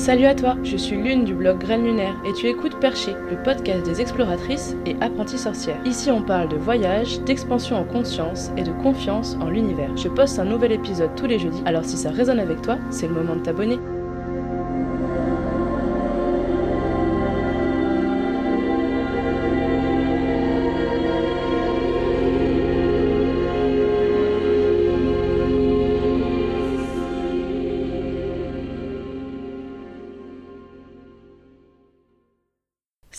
Salut à toi, je suis Lune du blog Graines Lunaire et tu écoutes Perché, le podcast des exploratrices et apprenties sorcières. Ici on parle de voyage, d'expansion en conscience et de confiance en l'univers. Je poste un nouvel épisode tous les jeudis, alors si ça résonne avec toi, c'est le moment de t'abonner.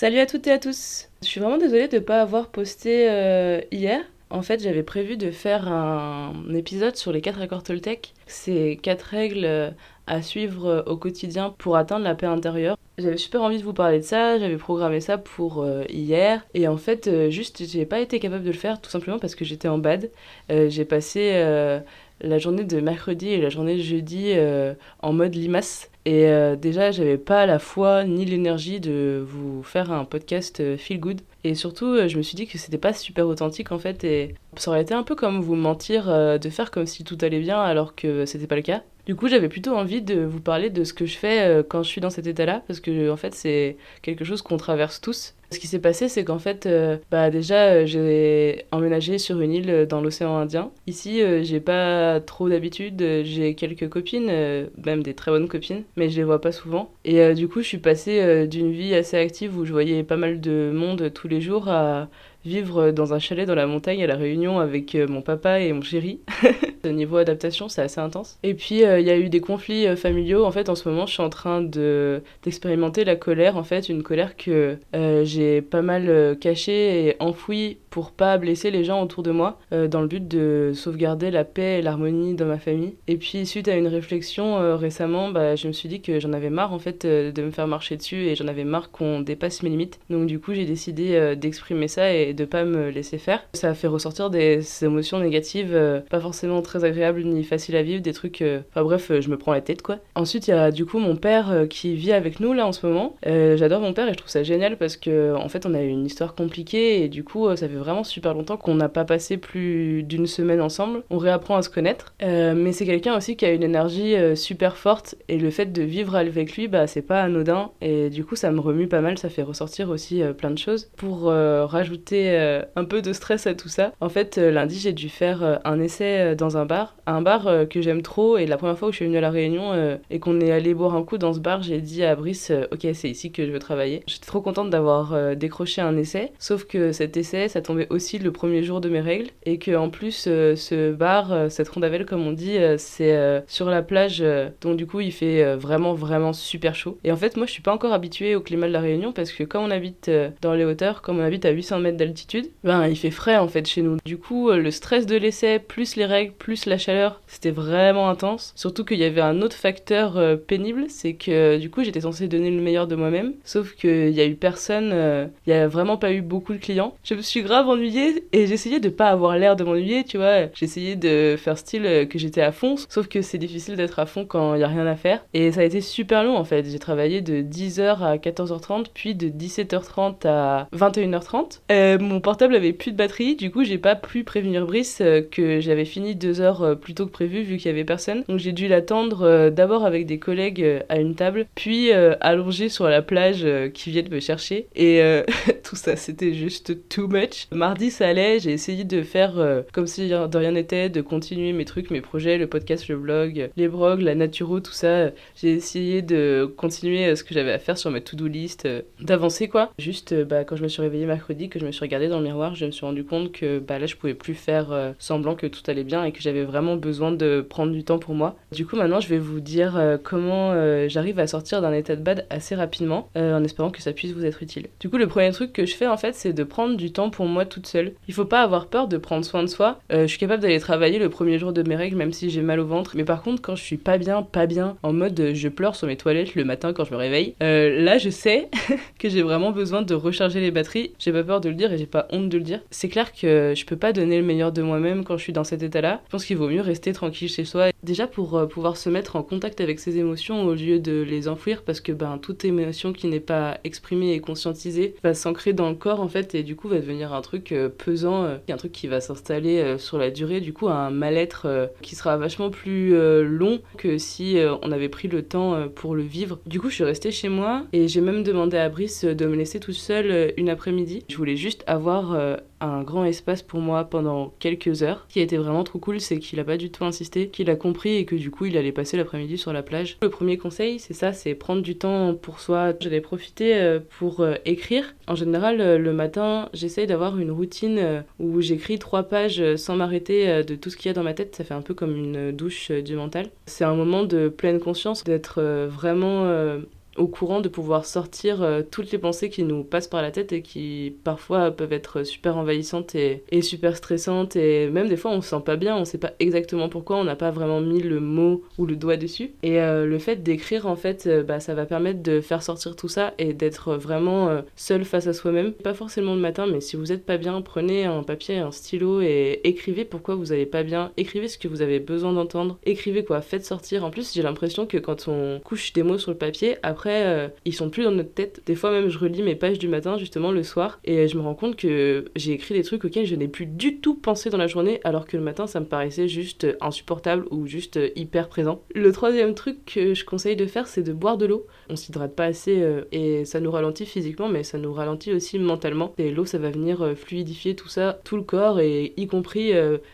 Salut à toutes et à tous. Je suis vraiment désolée de ne pas avoir posté euh, hier. En fait, j'avais prévu de faire un épisode sur les 4 accords Toltec. C'est 4 règles euh, à suivre euh, au quotidien pour atteindre la paix intérieure. J'avais super envie de vous parler de ça, j'avais programmé ça pour hier et en fait juste j'ai pas été capable de le faire tout simplement parce que j'étais en bad. j'ai passé la journée de mercredi et la journée de jeudi en mode limace et euh, déjà, j'avais pas la foi ni l'énergie de vous faire un podcast euh, feel good. Et surtout, euh, je me suis dit que c'était pas super authentique en fait. Et ça aurait été un peu comme vous mentir, de faire comme si tout allait bien alors que c'était pas le cas. Du coup, j'avais plutôt envie de vous parler de ce que je fais quand je suis dans cet état-là, parce que en fait, c'est quelque chose qu'on traverse tous. Ce qui s'est passé, c'est qu'en fait, euh, bah déjà, euh, j'ai emménagé sur une île euh, dans l'océan Indien. Ici, j'ai pas trop d'habitude. J'ai quelques copines, même des très bonnes copines, mais je les vois pas souvent. Et du coup, je suis passée d'une vie assez active où je voyais pas mal de monde tous les jours à vivre dans un chalet dans la montagne à La Réunion avec mon papa et mon chéri. Niveau adaptation, c'est assez intense. Et puis, il y a eu des conflits familiaux. En fait, en ce moment, je suis en train d'expérimenter la colère. En fait, une colère que j'ai j'ai pas mal euh, caché et enfoui pour pas blesser les gens autour de moi, euh, dans le but de sauvegarder la paix et l'harmonie dans ma famille. Et puis suite à une réflexion euh, récemment, bah, je me suis dit que j'en avais marre en fait de me faire marcher dessus et j'en avais marre qu'on dépasse mes limites. Donc du coup j'ai décidé d'exprimer ça et de pas me laisser faire. Ça a fait ressortir des, émotions négatives, pas forcément très agréables ni faciles à vivre, des trucs... Enfin bref, je me prends la tête quoi. Ensuite il y a du coup mon père qui vit avec nous là en ce moment. J'adore mon père et je trouve ça génial parce que en fait, on a eu une histoire compliquée et du coup, euh, ça fait vraiment super longtemps qu'on n'a pas passé plus d'une semaine ensemble. On réapprend à se connaître. Euh, mais c'est quelqu'un aussi qui a une énergie euh, super forte et le fait de vivre avec lui, bah, c'est pas anodin. Et du coup, ça me remue pas mal, ça fait ressortir aussi plein de choses. Pour rajouter un peu de stress à tout ça, en fait, lundi, j'ai dû faire un essai dans un bar. Un bar que j'aime trop et la première fois où je suis venue à La Réunion et qu'on est allé boire un coup dans ce bar, j'ai dit à Brice, ok, c'est ici que je veux travailler. J'étais trop contente d'avoir euh, décrocher un essai. Sauf que cet essai, ça aussi le premier jour de mes règles. Et que en plus, euh, ce bar, euh, cette rondavelle, comme on dit, c'est sur la plage. donc du coup, il fait vraiment, vraiment super chaud. Et en fait, moi, je suis pas encore habituée au climat de la Réunion parce que quand on habite dans les hauteurs, comme on habite à 800 mètres d'altitude, ben, il fait frais en fait chez nous. Du coup, le stress de l'essai, plus les règles, plus la chaleur, c'était vraiment intense. Surtout qu'il y avait un autre facteur pénible, c'est que du coup, j'étais censée donner le meilleur de moi-même. Sauf qu'il y a eu personne il y a vraiment pas eu beaucoup de clients. Je me suis grave ennuyée et j'essayais de pas avoir l'air de m'ennuyer, tu vois. J'essayais de faire style euh, que j'étais à fond, sauf que c'est difficile d'être à fond quand il y a rien à faire. Et ça a été super long en fait. J'ai travaillé de 10h à 14h30, puis de 17h30 à 21h30. Euh, mon portable avait plus de batterie, du coup j'ai pas pu prévenir Brice euh, que j'avais fini deux heures plus tôt que prévu vu qu'il y avait personne. Donc j'ai dû l'attendre d'abord avec des collègues à une table, puis allongé sur la plage qui viennent me chercher. Et tout ça, c'était juste too much. Mardi, ça allait, j'ai essayé de faire euh, comme si de rien n'était, de continuer mes trucs, mes projets, le podcast, le blog, les blogs, la naturo, tout ça. J'ai essayé de continuer euh, ce que j'avais à faire sur ma to-do list, euh, d'avancer quoi. Juste, bah, quand je me suis réveillée mercredi, que je me suis regardée dans le miroir, je me suis rendu compte que bah, là, je pouvais plus faire semblant que tout allait bien et que j'avais vraiment besoin de prendre du temps pour moi. Du coup, maintenant, je vais vous dire comment j'arrive à sortir d'un état de bad assez rapidement, en espérant que ça puisse vous être utile. Du coup, le premier truc que je fais en fait, c'est de prendre du temps pour moi toute seule. Il faut pas avoir peur de prendre soin de soi. Euh, je suis capable d'aller travailler le premier jour de mes règles, même si j'ai mal au ventre. Mais par contre, quand je suis pas bien, pas bien, en mode euh, je pleure sur mes toilettes le matin quand je me réveille, euh, là je sais que j'ai vraiment besoin de recharger les batteries. J'ai pas peur de le dire et j'ai pas honte de le dire. C'est clair que je peux pas donner le meilleur de moi-même quand je suis dans cet état-là. Je pense qu'il vaut mieux rester tranquille chez soi Déjà pour euh, pouvoir se mettre en contact avec ses émotions au lieu de les enfouir parce que ben, toute émotion qui n'est pas exprimée et conscientisée va s'ancrer dans le corps en fait et du coup va devenir un truc euh, pesant, euh, un truc qui va s'installer sur la durée, du coup un mal-être qui sera vachement plus long que si on avait pris le temps pour le vivre. Du coup je suis restée chez moi et j'ai même demandé à Brice de me laisser tout seul une après-midi. Je voulais juste avoir un grand espace pour moi pendant quelques heures. Ce qui a été vraiment trop cool, c'est qu'il a pas du tout insisté, qu'il a compris et que du coup il allait passer l'après-midi sur la plage. Le premier conseil, c'est ça, c'est prendre du temps pour soi. J'allais profiter euh, pour euh, écrire. En général, euh, le matin, j'essaye d'avoir une routine où j'écris trois pages sans m'arrêter de tout ce qu'il y a dans ma tête. Ça fait un peu comme une douche du mental. C'est un moment de pleine conscience, d'être vraiment au courant de pouvoir sortir euh, toutes les pensées qui nous passent par la tête et qui parfois peuvent être super envahissantes et, super stressantes et même des fois on se sent pas bien, on sait pas exactement pourquoi, on n'a pas vraiment mis le mot ou le doigt dessus. Et euh, le fait d'écrire en fait, euh, bah, ça va permettre de faire sortir tout ça et d'être vraiment seul face à soi-même. Pas forcément le matin, mais si vous êtes pas bien, prenez un papier, un stylo et écrivez pourquoi vous allez pas bien, écrivez ce que vous avez besoin d'entendre, écrivez quoi, faites sortir. En plus j'ai l'impression que quand on couche des mots sur le papier, après euh, ils sont plus dans notre tête. Des fois même, je relis mes pages du matin, justement, le soir, et je me rends compte que j'ai écrit des trucs auxquels je n'ai plus du tout pensé dans la journée, alors que le matin, ça me paraissait juste insupportable ou juste hyper présent. Le troisième truc que je conseille de faire, c'est de boire de l'eau. On s'hydrate pas assez euh, et ça nous ralentit physiquement, mais ça nous ralentit aussi mentalement. Et l'eau, ça va venir euh, fluidifier tout ça, tout le corps, et y compris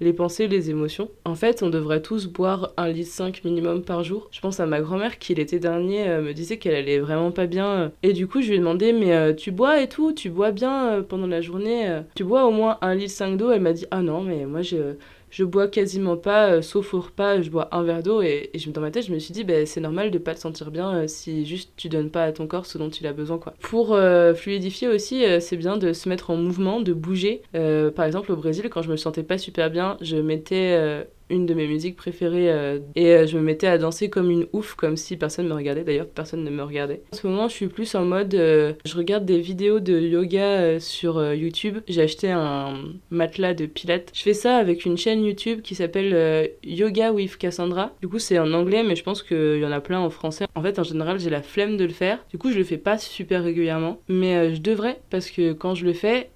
les pensées, les émotions. En fait, on devrait tous boire un litre 5 minimum par jour. Je pense à ma grand-mère qui l'été dernier me disait qu'elle allait vraiment pas bien. Et du coup, je lui ai demandé, mais euh, tu bois et tout Tu bois bien euh, pendant la journée euh, Tu bois au moins un litre 5 d'eau Elle m'a dit, ah non, mais moi, je, je bois quasiment pas, sauf au repas, je bois un verre d'eau. Et, et, dans ma tête, je me suis dit, bah, c'est normal de pas te sentir bien si juste tu donnes pas à ton corps ce dont il a besoin. quoi. Pour fluidifier aussi, c'est bien de se mettre en mouvement, de bouger. par exemple, au Brésil, quand je me sentais pas super bien, je mettais une de mes musiques préférées euh, et euh, je me mettais à danser comme une ouf, comme si personne me regardait. D'ailleurs, personne ne me regardait. En ce moment, je suis plus en mode, euh, je regarde des vidéos de yoga sur YouTube. J'ai acheté un matelas de pilates. Je fais ça avec une chaîne YouTube qui s'appelle Yoga with Cassandra. Du coup, c'est en anglais, mais je pense qu'il y en a plein en français. En fait, en général, j'ai la flemme de le faire. Du coup, je le fais pas super régulièrement, mais je devrais parce que quand je le fais,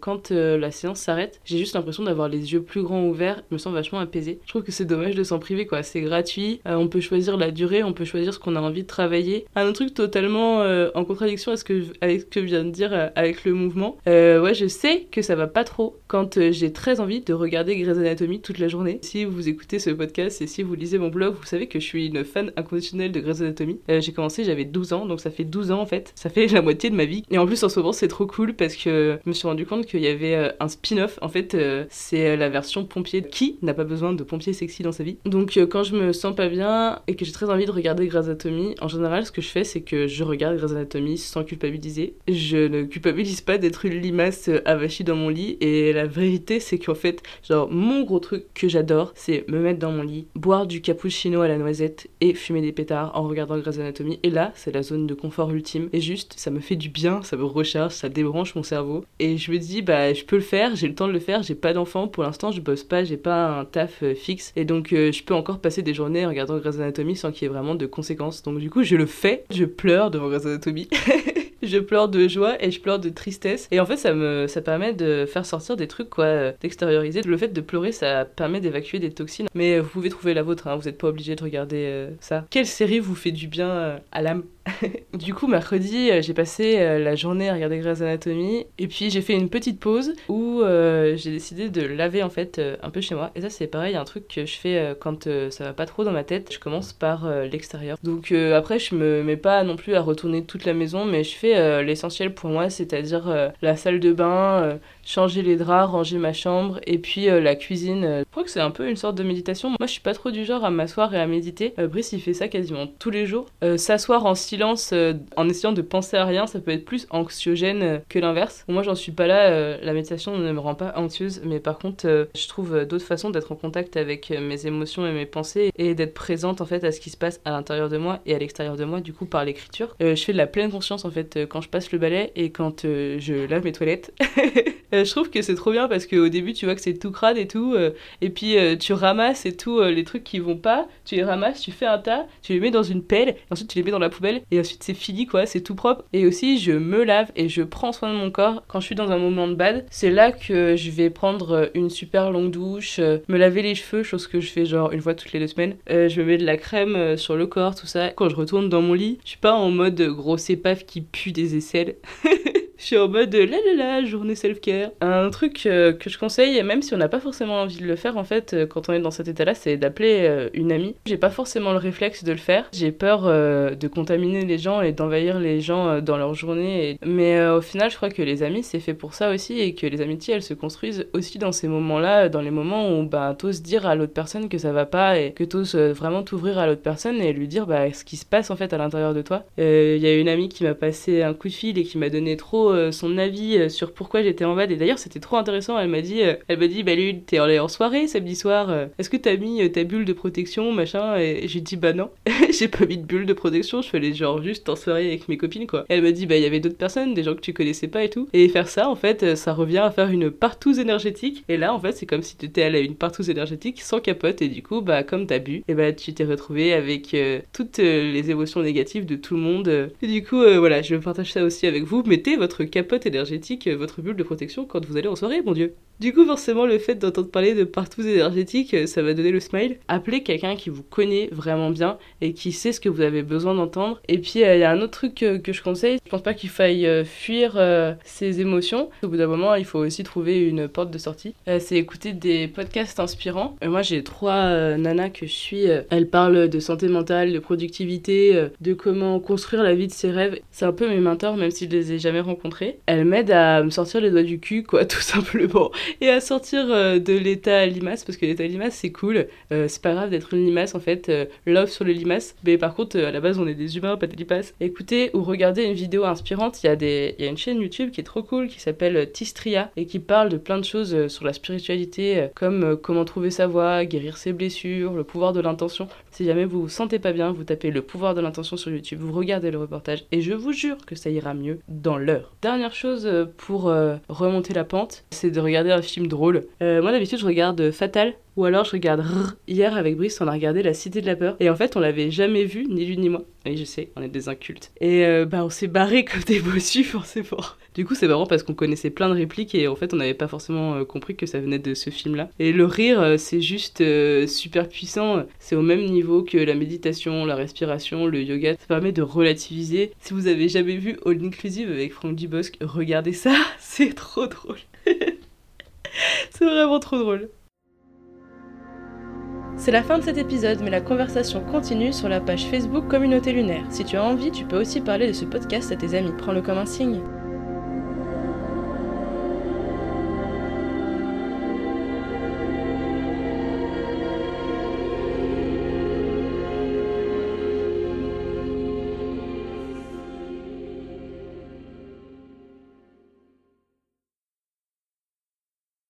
quand la séance s'arrête, j'ai juste l'impression d'avoir les yeux plus grands ouverts. Je me sens vachement apaisée. Je trouve que c'est dommage de s'en priver, quoi. C'est gratuit, euh, on peut choisir la durée, on peut choisir ce qu'on a envie de travailler. Un autre truc totalement euh, en contradiction avec ce, que je, viens de dire euh, avec le mouvement. ouais, je sais que ça va pas trop quand j'ai très envie de regarder Grey's Anatomy toute la journée. Si vous écoutez ce podcast et si vous lisez mon blog, vous savez que je suis une fan inconditionnelle de Grey's Anatomy. j'ai commencé, j'avais 12 ans, donc ça fait 12 ans en fait. Ça fait la moitié de ma vie. Et en plus, en ce moment, c'est trop cool parce que je me suis rendu compte qu'il y avait un spin-off. En fait, c'est la version pompier qui n'a pas besoin de pompier sexy dans sa vie. Donc euh, quand je me sens pas bien et que j'ai très envie de regarder Grey's Anatomy, en général ce que je fais c'est que je regarde Grey's Anatomy sans culpabiliser. Je ne culpabilise pas d'être une limace euh, avachie dans mon lit et la vérité c'est qu'en fait, genre mon gros truc que j'adore c'est me mettre dans mon lit, boire du cappuccino à la noisette et fumer des pétards en regardant Grey's Anatomy. Et là c'est la zone de confort ultime et juste ça me fait du bien, ça me recharge, ça débranche mon cerveau et je me dis bah je peux le faire, j'ai le temps de le faire, j'ai pas d'enfant pour l'instant, je bosse pas, j'ai pas un taf euh, fixe et donc euh, je peux encore passer des journées en regardant Grey's Anatomy sans qu'il y ait vraiment de conséquences. Donc du coup je le fais, je pleure devant Grey's Anatomy. je pleure de joie et je pleure de tristesse. Et en fait, ça me ça permet de faire sortir des trucs, quoi, d'extérioriser. Le fait de pleurer, ça permet d'évacuer des toxines. Mais vous pouvez trouver la vôtre, hein, vous n'êtes pas obligé de regarder euh, ça. Quelle série vous fait du bien à l'âme? Du coup, mercredi, euh, j'ai passé euh, la journée à regarder Grey's Anatomy et puis j'ai fait une petite pause où euh, j'ai décidé de laver en fait un peu chez moi. Et ça, c'est pareil, un truc que je fais quand ça va pas trop dans ma tête. Je commence par l'extérieur. Donc après, je me mets pas non plus à retourner toute la maison, mais je fais l'essentiel pour moi, c'est-à-dire la salle de bain, changer les draps, ranger ma chambre et puis la cuisine. Je crois que c'est un peu une sorte de méditation. Moi, je suis pas trop du genre à m'asseoir et à méditer. Brice, il fait ça quasiment tous les jours. S'asseoir en silence euh, en essayant de penser à rien, ça peut être plus anxiogène euh, que l'inverse. Moi, j'en suis pas là. Euh, la méditation ne me rend pas anxieuse, mais par contre, je trouve d'autres façons d'être en contact avec mes émotions et mes pensées et d'être présente en fait à ce qui se passe à l'intérieur de moi et à l'extérieur de moi, du coup par l'écriture. je fais de la pleine conscience en fait quand je passe le balai et quand je lave mes toilettes. je trouve que c'est trop bien parce qu'au début, tu vois que c'est tout crade et tout. et puis, tu ramasses et tout les trucs qui vont pas. Tu les ramasses, tu fais un tas, tu les mets dans une pelle. Ensuite, tu les mets dans la poubelle. Et ensuite, c'est fini, quoi. C'est tout propre. Et aussi, je me lave et je prends soin de mon corps quand je suis dans un moment de bad. C'est là que je vais prendre une super longue douche, me laver les cheveux, chose que je fais genre une fois toutes les deux semaines. je me mets de la crème sur le corps, tout ça. Quand je retourne dans mon lit, je suis pas en mode grosse épave qui pue des aisselles. Je suis en mode la la la, journée self-care. Un truc euh, que je conseille, même si on n'a pas forcément envie de le faire, en fait, euh, quand on est dans cet état-là, c'est d'appeler euh, une amie. J'ai pas forcément le réflexe de le faire. J'ai peur de contaminer les gens et d'envahir les gens dans leur journée. Mais au final, je crois que les amis, c'est fait pour ça aussi et que les amitiés, elles se construisent aussi dans ces moments-là, dans les moments où bah, t'oses dire à l'autre personne que ça va pas et que t'oses vraiment t'ouvrir à l'autre personne et lui dire bah, ce qui se passe en fait à l'intérieur de toi. Il y a une amie qui m'a passé un coup de fil et qui m'a donné trop euh, son avis euh, sur pourquoi j'étais en bad. Et d'ailleurs, c'était trop intéressant. Elle m'a dit, euh, elle m'a dit, bah lui, t'es allé en soirée samedi soir. Est-ce que t'as mis ta bulle de protection, machin Et j'ai dit, bah non, j'ai pas mis de bulle de protection. Je faisais genre juste en soirée avec mes copines, quoi. elle m'a dit, bah il y avait d'autres personnes, des gens que tu connaissais pas et tout. Et faire ça, en fait, ça revient à faire une partouze énergétique. Et là, en fait, c'est comme si t'étais allé à une partouze énergétique sans capote. Et du coup, bah comme t'as bu, et bah tu t'es retrouvé avec toutes les émotions négatives de tout le monde. Et du coup, voilà, je partage ça aussi avec vous. Mettez votre capote énergétique, euh, votre bulle de protection quand vous allez en soirée, mon dieu. Du coup, forcément, le fait d'entendre parler de partout énergétique, euh, ça va donner le smile. Appelez quelqu'un qui vous connaît vraiment bien et qui sait ce que vous avez besoin d'entendre. Et puis, euh, il y a un autre truc que, je conseille. Je pense pas qu'il faille fuir ses émotions. Au bout d'un moment, il faut aussi trouver une porte de sortie. c'est écouter des podcasts inspirants. moi, j'ai trois nanas que je suis. elles parlent de santé mentale, de productivité, de comment construire la vie de ses rêves. C'est un peu mes mentors, même si je les ai jamais rencontrés elle m'aide à me sortir les doigts du cul, quoi, tout simplement. Et à sortir euh, de l'état limace, parce que l'état limace, c'est cool. Euh, c'est pas grave d'être une limace, en fait. Euh, love sur les limaces. Mais par contre, à la base, on est des humains, pas des limaces. Écoutez ou regardez une vidéo inspirante. Il y, a des... Y a une chaîne YouTube qui est trop cool, qui s'appelle Tistria, et qui parle de plein de choses sur la spiritualité, comme comment trouver sa voie, guérir ses blessures, le pouvoir de l'intention. Si jamais vous vous sentez pas bien, vous tapez le pouvoir de l'intention sur YouTube, vous regardez le reportage, et je vous jure que ça ira mieux dans l'heure dernière chose pour remonter la pente, c'est de regarder un film drôle. Euh, moi d'habitude je regarde Fatal ou alors je regarde Rrr. Hier avec Brice, on a regardé La Cité de la Peur. Et en fait, on l'avait jamais vu, ni lui ni moi. Oui, je sais, on est des incultes. Et euh, bah, on s'est barré comme des bossus, forcément. Du coup, c'est marrant parce qu'on connaissait plein de répliques et en fait, on n'avait pas forcément euh, compris que ça venait de ce film-là. Et le rire, euh, c'est juste super puissant. C'est au même niveau que la méditation, la respiration, le yoga. Ça permet de relativiser. Si vous avez jamais vu All Inclusive avec Franck Dubosc, regardez ça, c'est trop drôle. c'est vraiment trop drôle. C'est la fin de cet épisode, mais la conversation continue sur la page Facebook Communauté Lunaire. Si tu as envie, tu peux aussi parler de ce podcast à tes amis. Prends-le comme un signe.